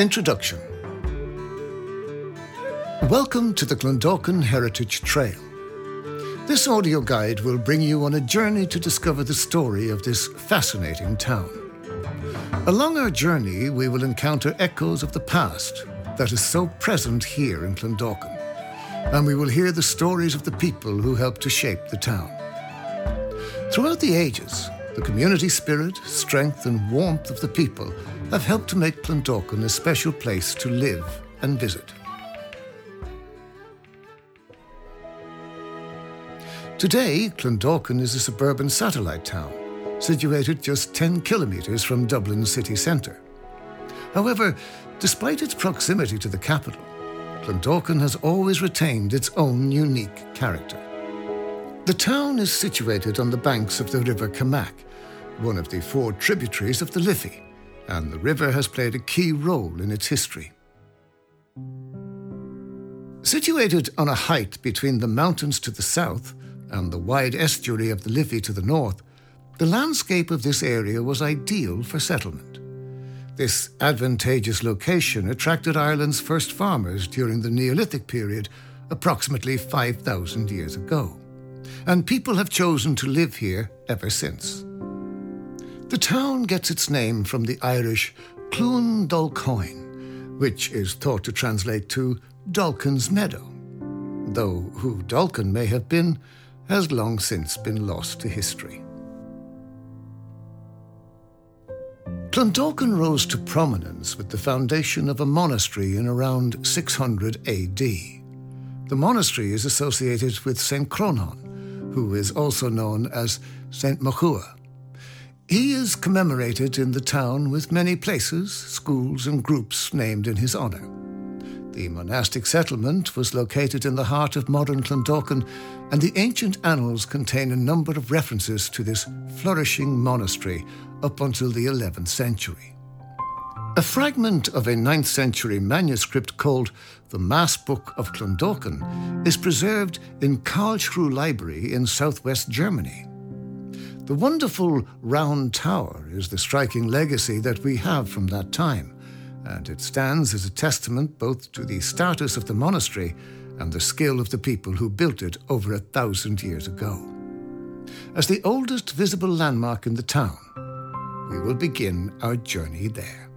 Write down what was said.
Introduction Welcome to the Clondalkin Heritage Trail. This audio guide will bring you on a journey to discover the story of this fascinating town. Along our journey, we will encounter echoes of the past that is so present here in Clondalkin, and we will hear the stories of the people who helped to shape the town. Throughout the ages, the community spirit, strength, and warmth of the people have helped to make Clondalkin a special place to live and visit. Today, Clondalkin is a suburban satellite town, situated just 10 kilometres from Dublin city centre. However, despite its proximity to the capital, Clondalkin has always retained its own unique character. The town is situated on the banks of the River Camac, one of the four tributaries of the Liffey, and the river has played a key role in its history. Situated on a height between the mountains to the south and the wide estuary of the Liffey to the north, the landscape of this area was ideal for settlement. This advantageous location attracted Ireland's first farmers during the Neolithic period, approximately 5,000 years ago, and people have chosen to live here ever since. The town gets its name from the Irish Cluain Dolcáin, which is thought to translate to Dalkin's Meadow, though who Dalkin may have been has long since been lost to history. Clondalkin rose to prominence with the foundation of a monastery in around 600 AD. The monastery is associated with St. Cronan, who is also known as St. Mochua. He is commemorated in the town with many places, schools, and groups named in his honour. The monastic settlement was located in the heart of modern Clondalkin, and the ancient annals contain a number of references to this flourishing monastery up until the 11th century. A fragment of a 9th century manuscript called the Mass Book of Clondalkin is preserved in Karlsruhe Library in southwest Germany. The wonderful round tower is the striking legacy that we have from that time, and it stands as a testament both to the status of the monastery and the skill of the people who built it over a thousand years ago. As the oldest visible landmark in the town, we will begin our journey there.